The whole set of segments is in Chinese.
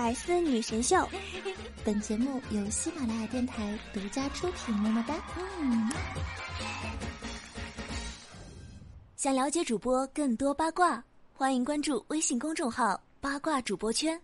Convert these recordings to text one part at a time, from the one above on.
百思女神秀，本节目由喜马拉雅电台独家出品。么么哒！想了解主播更多八卦，欢迎关注微信公众号“八卦主播圈”。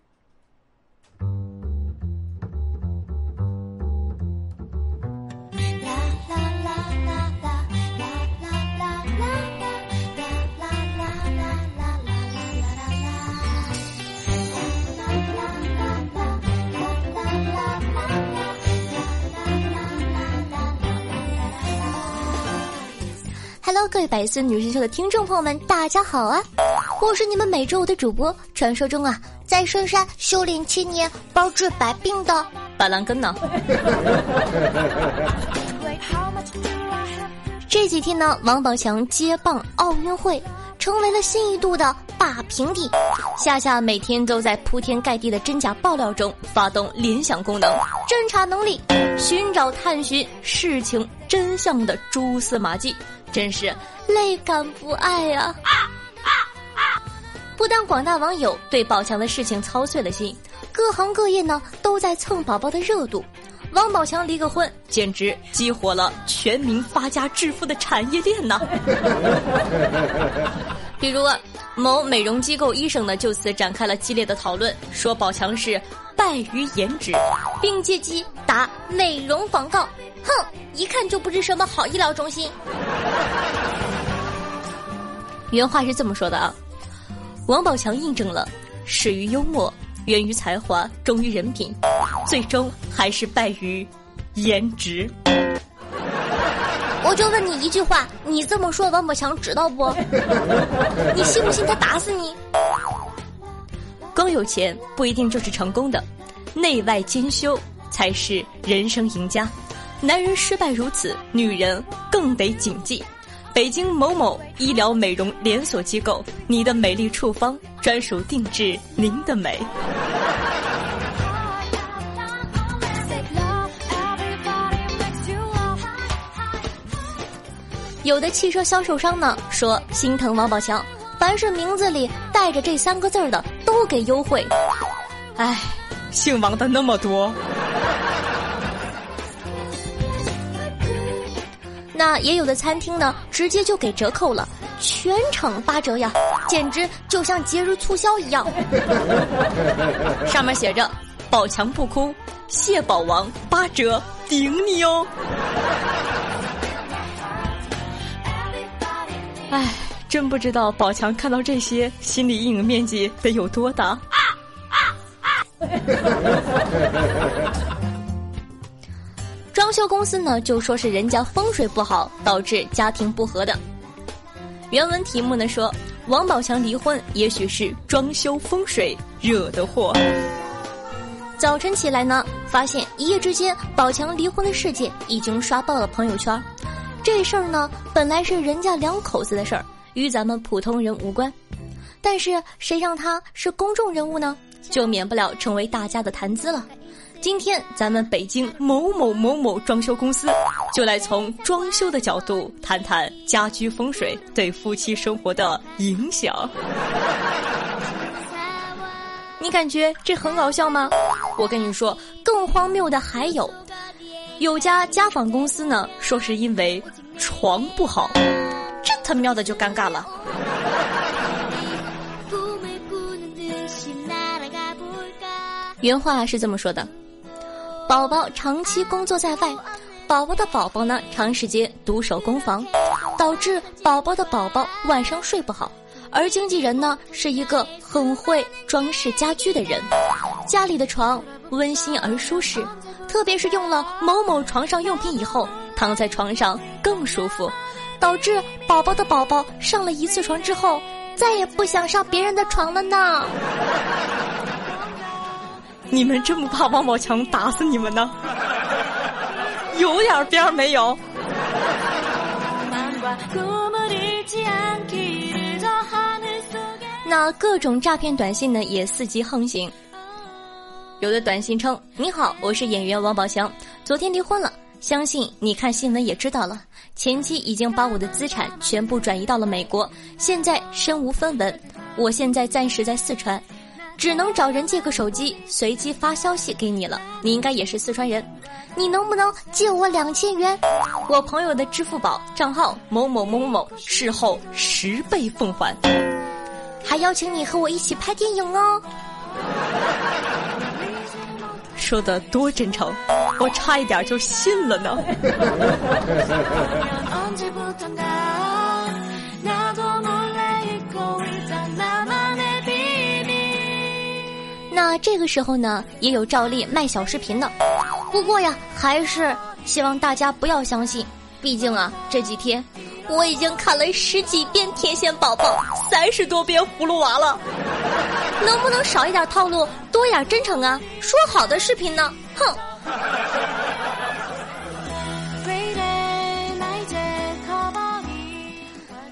各位百思女神秀的听众朋友们，大家好啊！我是你们每周五的主播，传说中啊，在深山修炼千年，包治百病的板蓝根呢。这几天呢，王宝强接棒奥运会，成为了新一度的霸屏帝。夏夏每天都在铺天盖地的真假爆料中发动联想功能，侦查能力，寻找探寻事情真相的蛛丝马迹。真是累感不爱啊！不但广大网友对宝强的事情操碎了心，各行各业呢都在蹭宝宝的热度。王宝强离个婚，简直激活了全民发家致富的产业链呢。比如，某美容机构医生呢就此展开了激烈的讨论，说宝强是败于颜值，并借机打美容广告。哼，一看就不是什么好医疗中心。原话是这么说的啊，王宝强印证了始于幽默，源于才华，忠于人品，最终还是败于颜值。我就问你一句话，你这么说，王宝强知道不？你信不信他打死你？光有钱不一定就是成功的，内外兼修才是人生赢家。男人失败如此，女人更得谨记。北京某某医疗美容连锁机构，你的美丽处方专属定制您的美。有的汽车销售商呢说心疼王宝强，凡是名字里带着这三个字的都给优惠。唉，姓王的那么多。那也有的餐厅呢，直接就给折扣了，全场八折呀，简直就像节日促销一样。上面写着“宝强不哭，蟹堡王八折顶你哦”。哎，真不知道宝强看到这些，心理阴影面积得有多大。装修公司呢就说是人家风水不好，导致家庭不和的。原文题目呢说王宝强离婚，也许是装修风水惹的祸。早晨起来呢，发现一夜之间宝强离婚的事件已经刷爆了朋友圈。这事儿呢本来是人家两口子的事儿，与咱们普通人无关。但是谁让他是公众人物呢？就免不了成为大家的谈资了。今天咱们北京某某某某装修公司就来从装修的角度谈谈家居风水对夫妻生活的影响。你感觉这很搞笑吗？我跟你说，更荒谬的还有，有家家纺公司呢，说是因为床不好，这他喵的就尴尬了。原话是这么说的。宝宝长期工作在外，宝宝的宝宝呢长时间独守空房，导致宝宝的宝宝晚上睡不好。而经纪人呢是一个很会装饰家居的人，家里的床温馨而舒适，特别是用了某某床上用品以后，躺在床上更舒服，导致宝宝的宝宝上了一次床之后，再也不想上别人的床了呢。你们这么怕王宝强打死你们呢？有点边没有？那各种诈骗短信呢也伺机横行。有的短信称：“你好，我是演员王宝强，昨天离婚了，相信你看新闻也知道了。前妻已经把我的资产全部转移到了美国，现在身无分文。我现在暂时在四川。”只能找人借个手机，随机发消息给你了。你应该也是四川人，你能不能借我两千元？我朋友的支付宝账号某某某某，事后十倍奉还，还邀请你和我一起拍电影哦。说的多真诚，我差一点就信了呢。那这个时候呢，也有照例卖小视频的。不过呀，还是希望大家不要相信，毕竟啊，这几天我已经看了十几遍《天线宝宝》，三十多遍《葫芦娃》了。能不能少一点套路，多一点真诚啊？说好的视频呢？哼！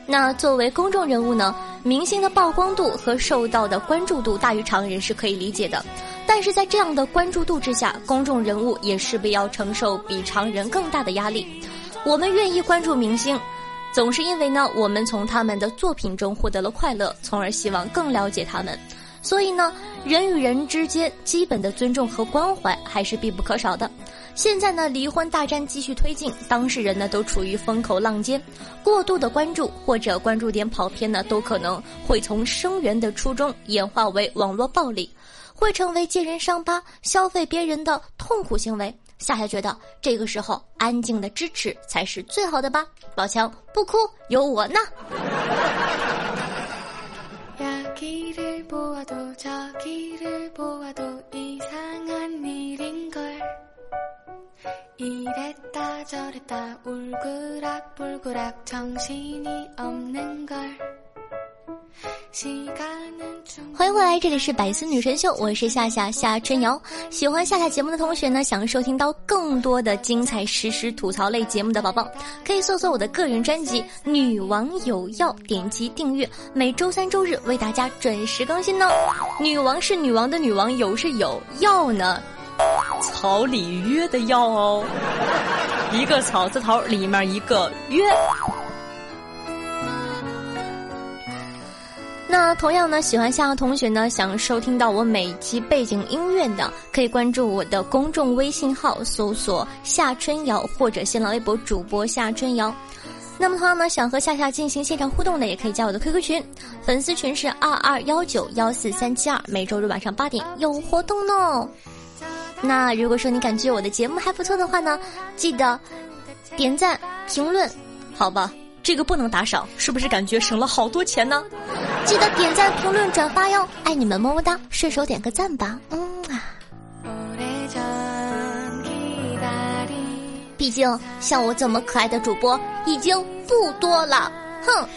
那作为公众人物呢，明星的曝光度和受到的关注度大于常人是可以理解的，但是在这样的关注度之下，公众人物也势必要承受比常人更大的压力。我们愿意关注明星，总是因为呢，我们从他们的作品中获得了快乐，从而希望更了解他们。所以呢，人与人之间基本的尊重和关怀还是必不可少的。现在呢，离婚大战继续推进，当事人呢都处于风口浪尖，过度的关注或者关注点跑偏呢，都可能会从生源的初衷演化为网络暴力，会成为揭人伤疤、消费别人的痛苦行为。夏夏觉得这个时候安静的支持才是最好的吧。宝强不哭，有我呢。欢迎回来，这里是百思女神秀，我是夏夏夏春瑶。喜欢夏夏节目的同学呢，想收听到更多的精彩实时吐槽类节目的宝宝，可以搜索我的个人专辑《女王有药》，点击订阅，每周三周日为大家准时更新呢。女王是女王的女王，有是有药呢，草里约的药哦，一个草字头里面一个约。那同样呢，喜欢夏夏同学呢，想收听到我每期背景音乐的，可以关注我的公众微信号，搜索夏春瑶或者新浪微博主播夏春瑶。那么同样呢，想和夏夏进行现场互动的，也可以加我的 QQ 群，粉丝群是二二幺九幺四三七二，每周日晚上八点有活动呢。那如果说你感觉我的节目还不错的话呢，记得点赞评论，好吧。这个不能打赏，是不是感觉省了好多钱呢？记得点赞、评论、转发哟，爱你们么么哒！顺手点个赞吧，嗯啊。毕竟像我这么可爱的主播已经不多了，哼。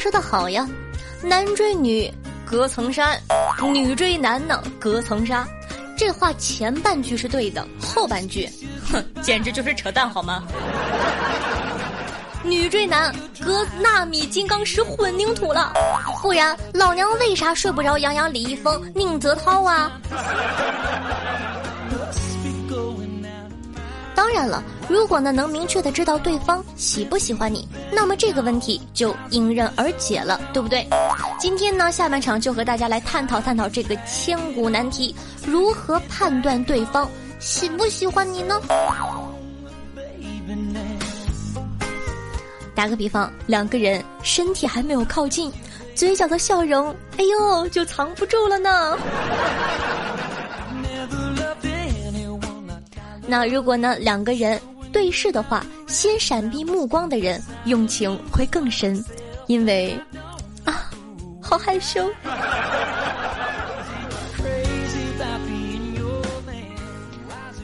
说得好呀，男追女隔层山，女追男呢隔层纱。这话前半句是对的，后半句，哼，简直就是扯淡好吗？女追男隔纳米金刚石混凝土了，不然老娘为啥睡不着？杨洋、李易峰、宁泽涛啊？当然了，如果呢能明确的知道对方喜不喜欢你，那么这个问题就迎刃而解了，对不对？今天呢下半场就和大家来探讨探讨这个千古难题：如何判断对方喜不喜欢你呢？打个比方，两个人身体还没有靠近，嘴角的笑容，哎呦，就藏不住了呢。那如果呢两个人对视的话，先闪避目光的人用情会更深，因为啊，好害羞。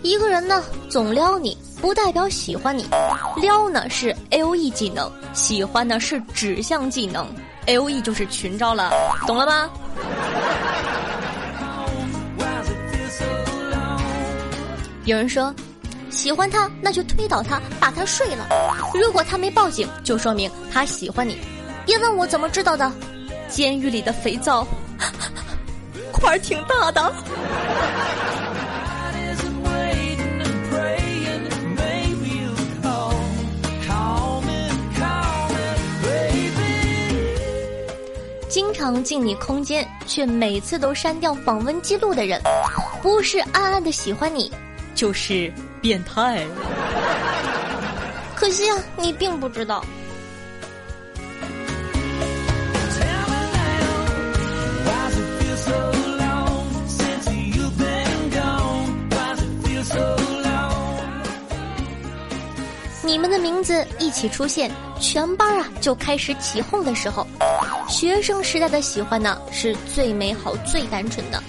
一个人呢总撩你，不代表喜欢你，撩呢是 A O E 技能，喜欢呢是指向技能，A O E 就是群招了，懂了吧？有人说，喜欢他，那就推倒他，把他睡了。如果他没报警，就说明他喜欢你。别问我怎么知道的，监狱里的肥皂 块儿挺大的。经常进你空间，却每次都删掉访问记录的人，不是暗暗的喜欢你，就是变态。可惜啊，你并不知道。你们的名字一起出现，全班啊就开始起哄的时候，学生时代的喜欢呢是最美好、最单纯的。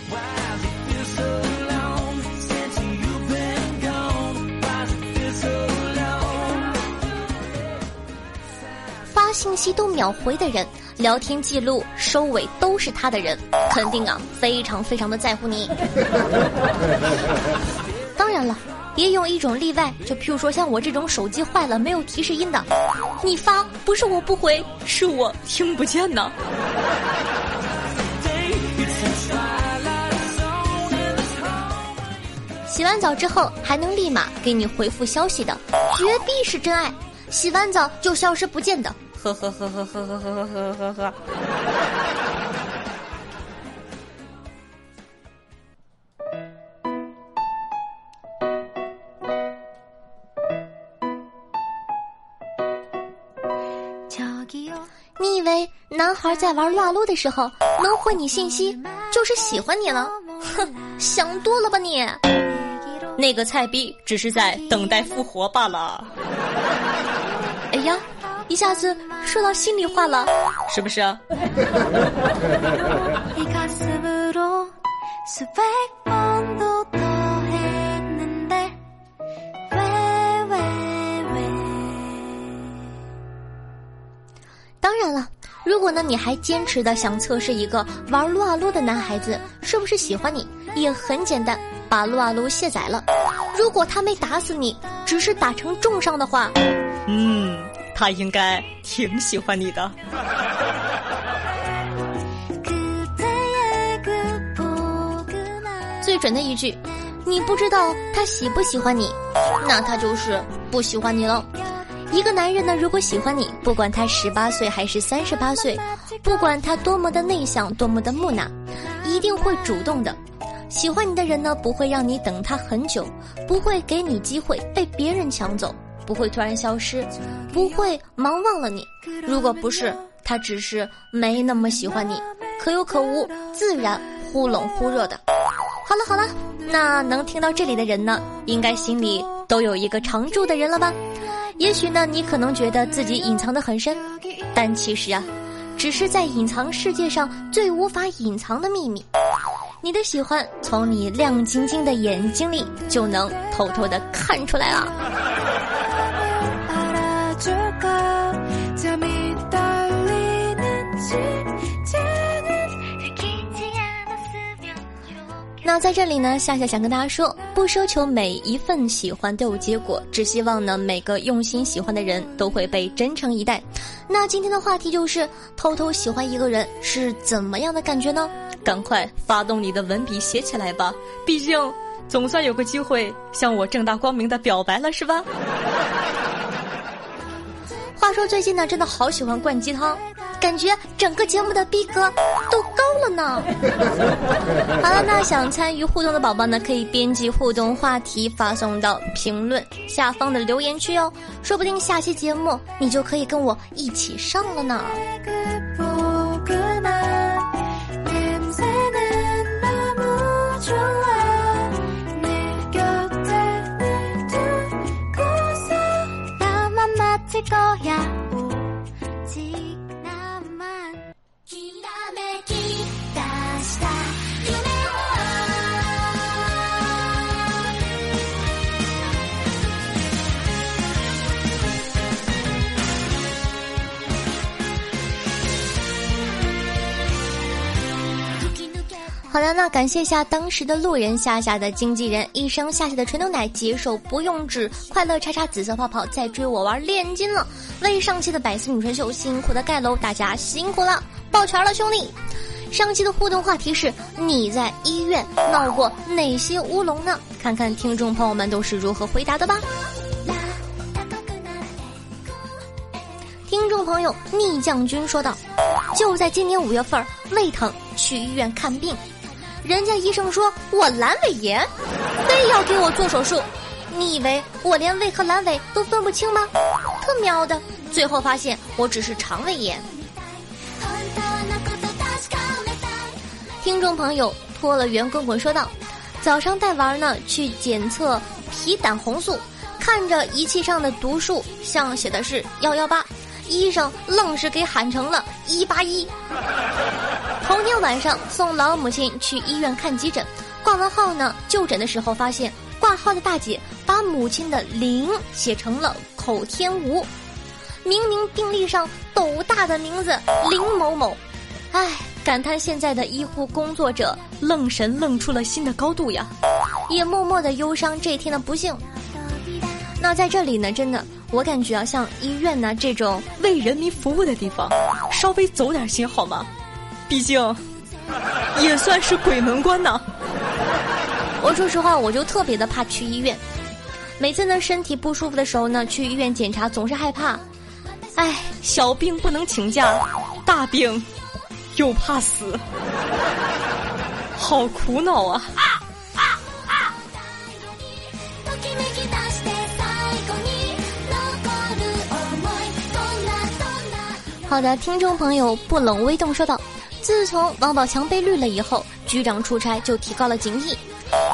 信息都秒回的人，聊天记录收尾都是他的人，肯定啊非常非常的在乎你。当然了。也有一种例外，就譬如说像我这种手机坏了没有提示音的，你发不是我不回，是我听不见呢。洗完澡之后还能立马给你回复消息的，绝壁是真爱。洗完澡就消失不见的，呵呵呵呵呵呵呵呵呵呵。你以为男孩在玩撸啊撸的时候能回你信息，就是喜欢你了？哼，想多了吧你！那个菜逼只是在等待复活罢了。哎呀，一下子说到心里话了，是不是？啊？当然了，如果呢你还坚持的想测试一个玩撸啊撸的男孩子是不是喜欢你，也很简单，把撸啊撸卸载了。如果他没打死你，只是打成重伤的话，嗯，他应该挺喜欢你的。最准的一句，你不知道他喜不喜欢你，那他就是不喜欢你了。一个男人呢，如果喜欢你，不管他十八岁还是三十八岁，不管他多么的内向，多么的木讷，一定会主动的。喜欢你的人呢，不会让你等他很久，不会给你机会被别人抢走，不会突然消失，不会忙忘了你。如果不是，他只是没那么喜欢你，可有可无，自然忽冷忽热的。好了好了，那能听到这里的人呢，应该心里都有一个常驻的人了吧？也许呢，你可能觉得自己隐藏的很深，但其实啊，只是在隐藏世界上最无法隐藏的秘密。你的喜欢，从你亮晶晶的眼睛里就能偷偷的看出来了。在这里呢，夏夏想跟大家说，不奢求每一份喜欢都有结果，只希望呢每个用心喜欢的人都会被真诚以待。那今天的话题就是，偷偷喜欢一个人是怎么样的感觉呢？赶快发动你的文笔写起来吧，毕竟总算有个机会向我正大光明的表白了，是吧？话说最近呢，真的好喜欢灌鸡汤。感觉整个节目的逼格都高了呢。好了，那想参与互动的宝宝呢，可以编辑互动话题发送到评论下方的留言区哦，说不定下期节目你就可以跟我一起上了呢。几个。好的，那感谢一下当时的路人夏夏的经纪人，一生夏夏的纯牛奶，解手不用纸，快乐叉叉紫色泡泡在追我玩炼金了，为上期的百思女神秀辛苦的盖楼，大家辛苦了，抱拳了兄弟。上期的互动话题是：你在医院闹过哪些乌龙呢？看看听众朋友们都是如何回答的吧。听众朋友逆将军说道：“就在今年五月份，胃疼去医院看病。”人家医生说我阑尾炎，非要给我做手术。你以为我连胃和阑尾都分不清吗？特喵的！最后发现我只是肠胃炎。听众朋友脱了圆滚滚说道：“早上带娃呢去检测脾胆红素，看着仪器上的读数像写的是幺幺八，医生愣是给喊成了一八一。”同天晚上送老母亲去医院看急诊，挂完号呢，就诊的时候发现挂号的大姐把母亲的林写成了口天吴，明明病历上斗大的名字林某某，唉，感叹现在的医护工作者愣神愣出了新的高度呀，也默默的忧伤这一天的不幸。那在这里呢，真的，我感觉啊，像医院呢这种为人民服务的地方，稍微走点心好吗？毕竟，也算是鬼门关呐。我说实话，我就特别的怕去医院。每次呢身体不舒服的时候呢，去医院检查总是害怕。唉，小病不能请假，大病又怕死，好苦恼啊！好的，听众朋友不冷微动说道。自从王宝强被绿了以后，局长出差就提高了警惕。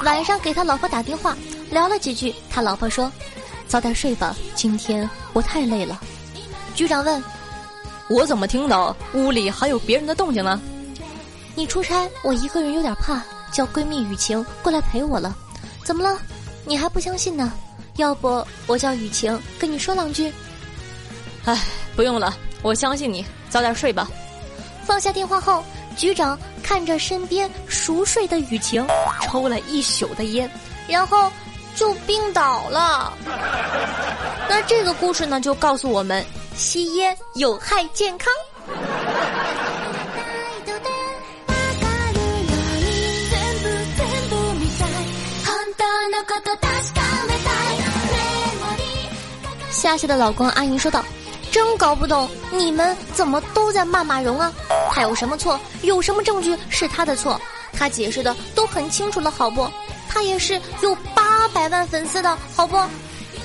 晚上给他老婆打电话，聊了几句，他老婆说：“早点睡吧，今天我太累了。”局长问：“我怎么听到屋里还有别人的动静呢？”你出差，我一个人有点怕，叫闺蜜雨晴过来陪我了。怎么了？你还不相信呢？要不我叫雨晴跟你说两句？哎，不用了，我相信你，早点睡吧。放下电话后，局长看着身边熟睡的雨晴，抽了一宿的烟，然后就病倒了。那这个故事呢，就告诉我们，吸烟有害健康。夏夏的老公阿银说道。真搞不懂你们怎么都在骂马蓉啊？他有什么错？有什么证据是他的错？他解释的都很清楚了，好不？他也是有八百万粉丝的，好不？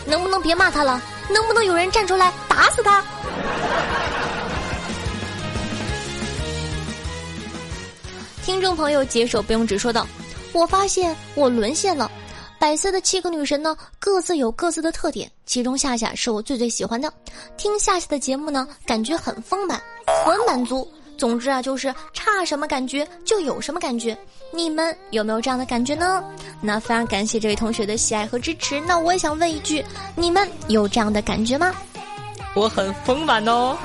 能不能别骂他了？能不能有人站出来打死他？听众朋友，解手不用纸说道：“我发现我沦陷了。”百色的七个女神呢，各自有各自的特点，其中夏夏是我最最喜欢的。听夏夏的节目呢，感觉很丰满，很满足。总之啊，就是差什么感觉就有什么感觉。你们有没有这样的感觉呢？那非常感谢这位同学的喜爱和支持。那我也想问一句，你们有这样的感觉吗？我很丰满哦。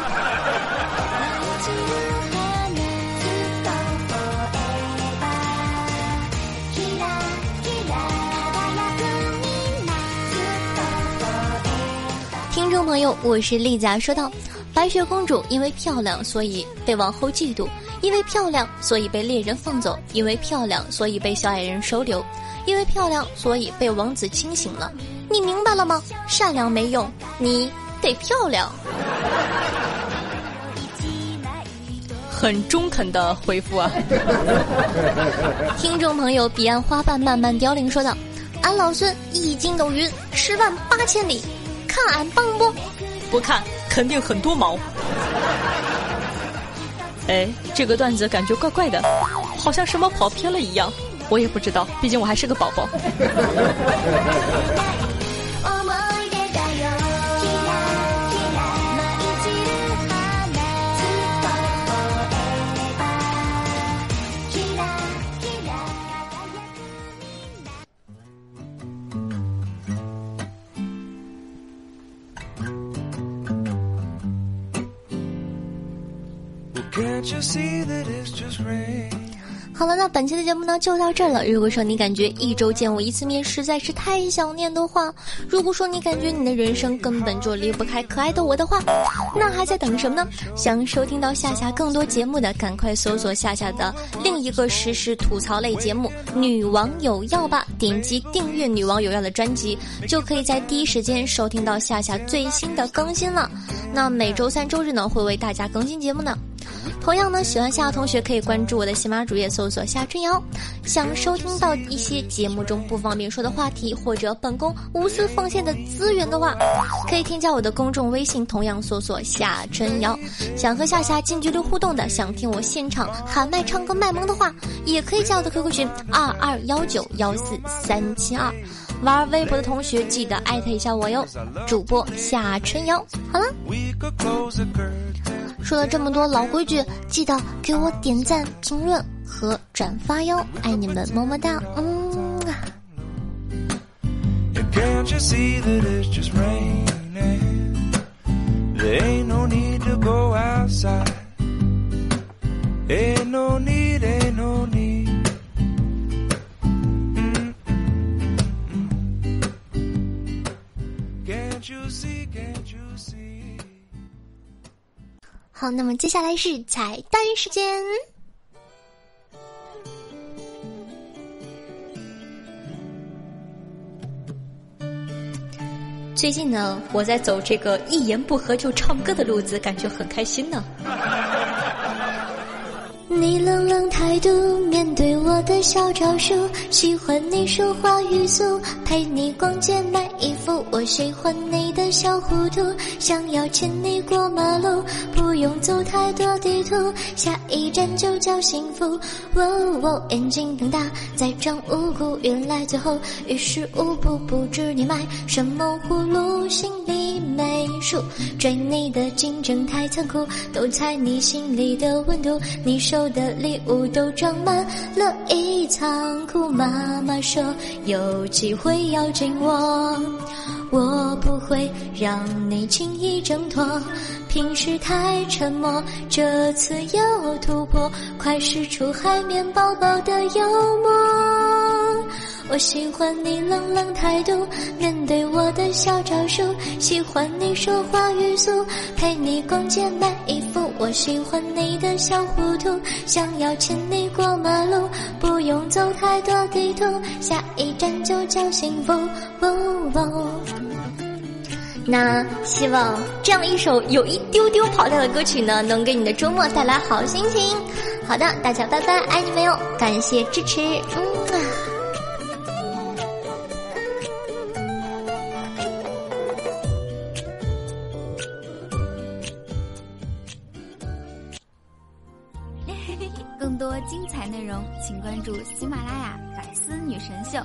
众朋友，我是丽佳。说道：白雪公主因为漂亮，所以被王后嫉妒；因为漂亮，所以被猎人放走；因为漂亮，所以被小矮人收留；因为漂亮，所以被王子清醒了。你明白了吗？善良没用，你得漂亮。很中肯的回复啊！听众朋友，彼岸花瓣慢慢凋零。说道：俺老孙一筋斗云，十万八千里。看俺棒不？不看，肯定很多毛。哎，这个段子感觉怪怪的，好像什么跑偏了一样。我也不知道，毕竟我还是个宝宝。好了，那本期的节目呢就到这儿了。如果说你感觉一周见我一次面实在是太想念的话，如果说你感觉你的人生根本就离不开可爱的我的话，那还在等什么呢？想收听到夏夏更多节目的，赶快搜索夏夏的另一个实时吐槽类节目《女王有药》吧，点击订阅《女王有药》的专辑，就可以在第一时间收听到夏夏最新的更新了。那每周三、周日呢会为大家更新节目呢。同样呢，喜欢夏同学可以关注我的喜马主页，搜索夏春瑶。想收听到一些节目中不方便说的话题，或者本宫无私奉献的资源的话，可以添加我的公众微信，同样搜索夏春瑶。想和夏夏近距离互动的，想听我现场喊麦唱歌卖萌的话，也可以加我的 QQ 群二二幺九幺四三七二。玩微博的同学记得艾特一下我哟，主播夏春瑶。好了。说了这么多老规矩，记得给我点赞、评论和转发哟！爱你们，么么哒，嗯。好，那么接下来是彩蛋时间。最近呢，我在走这个一言不合就唱歌的路子，感觉很开心呢。你冷冷态度面对我的小招数，喜欢你说话语速，陪你逛街买衣服。我喜欢你的小糊涂，想要牵你过马路，不用走太多地图，下一站就叫幸福。喔喔，眼睛瞪大在装无辜，原来最后于事无补，不知你买什么葫芦，心里没数。追你的竞争太残酷，都猜你心里的温度，你手。的礼物都装满了一仓库。妈妈说有机会要紧握，我不会让你轻易挣脱。平时太沉默，这次有突破，快使出海绵宝宝的幽默。我喜欢你冷冷态度，面对我的小招数，喜欢你说话语速，陪你逛街买衣服。我喜欢你的小糊涂，想要牵你过马路，不用走太多地图，下一站就叫幸福。那希望这样一首有一丢丢跑调的歌曲呢，能给你的周末带来好心情。好的，大家拜拜，爱你们哟，感谢支持，嗯啊。神秀》。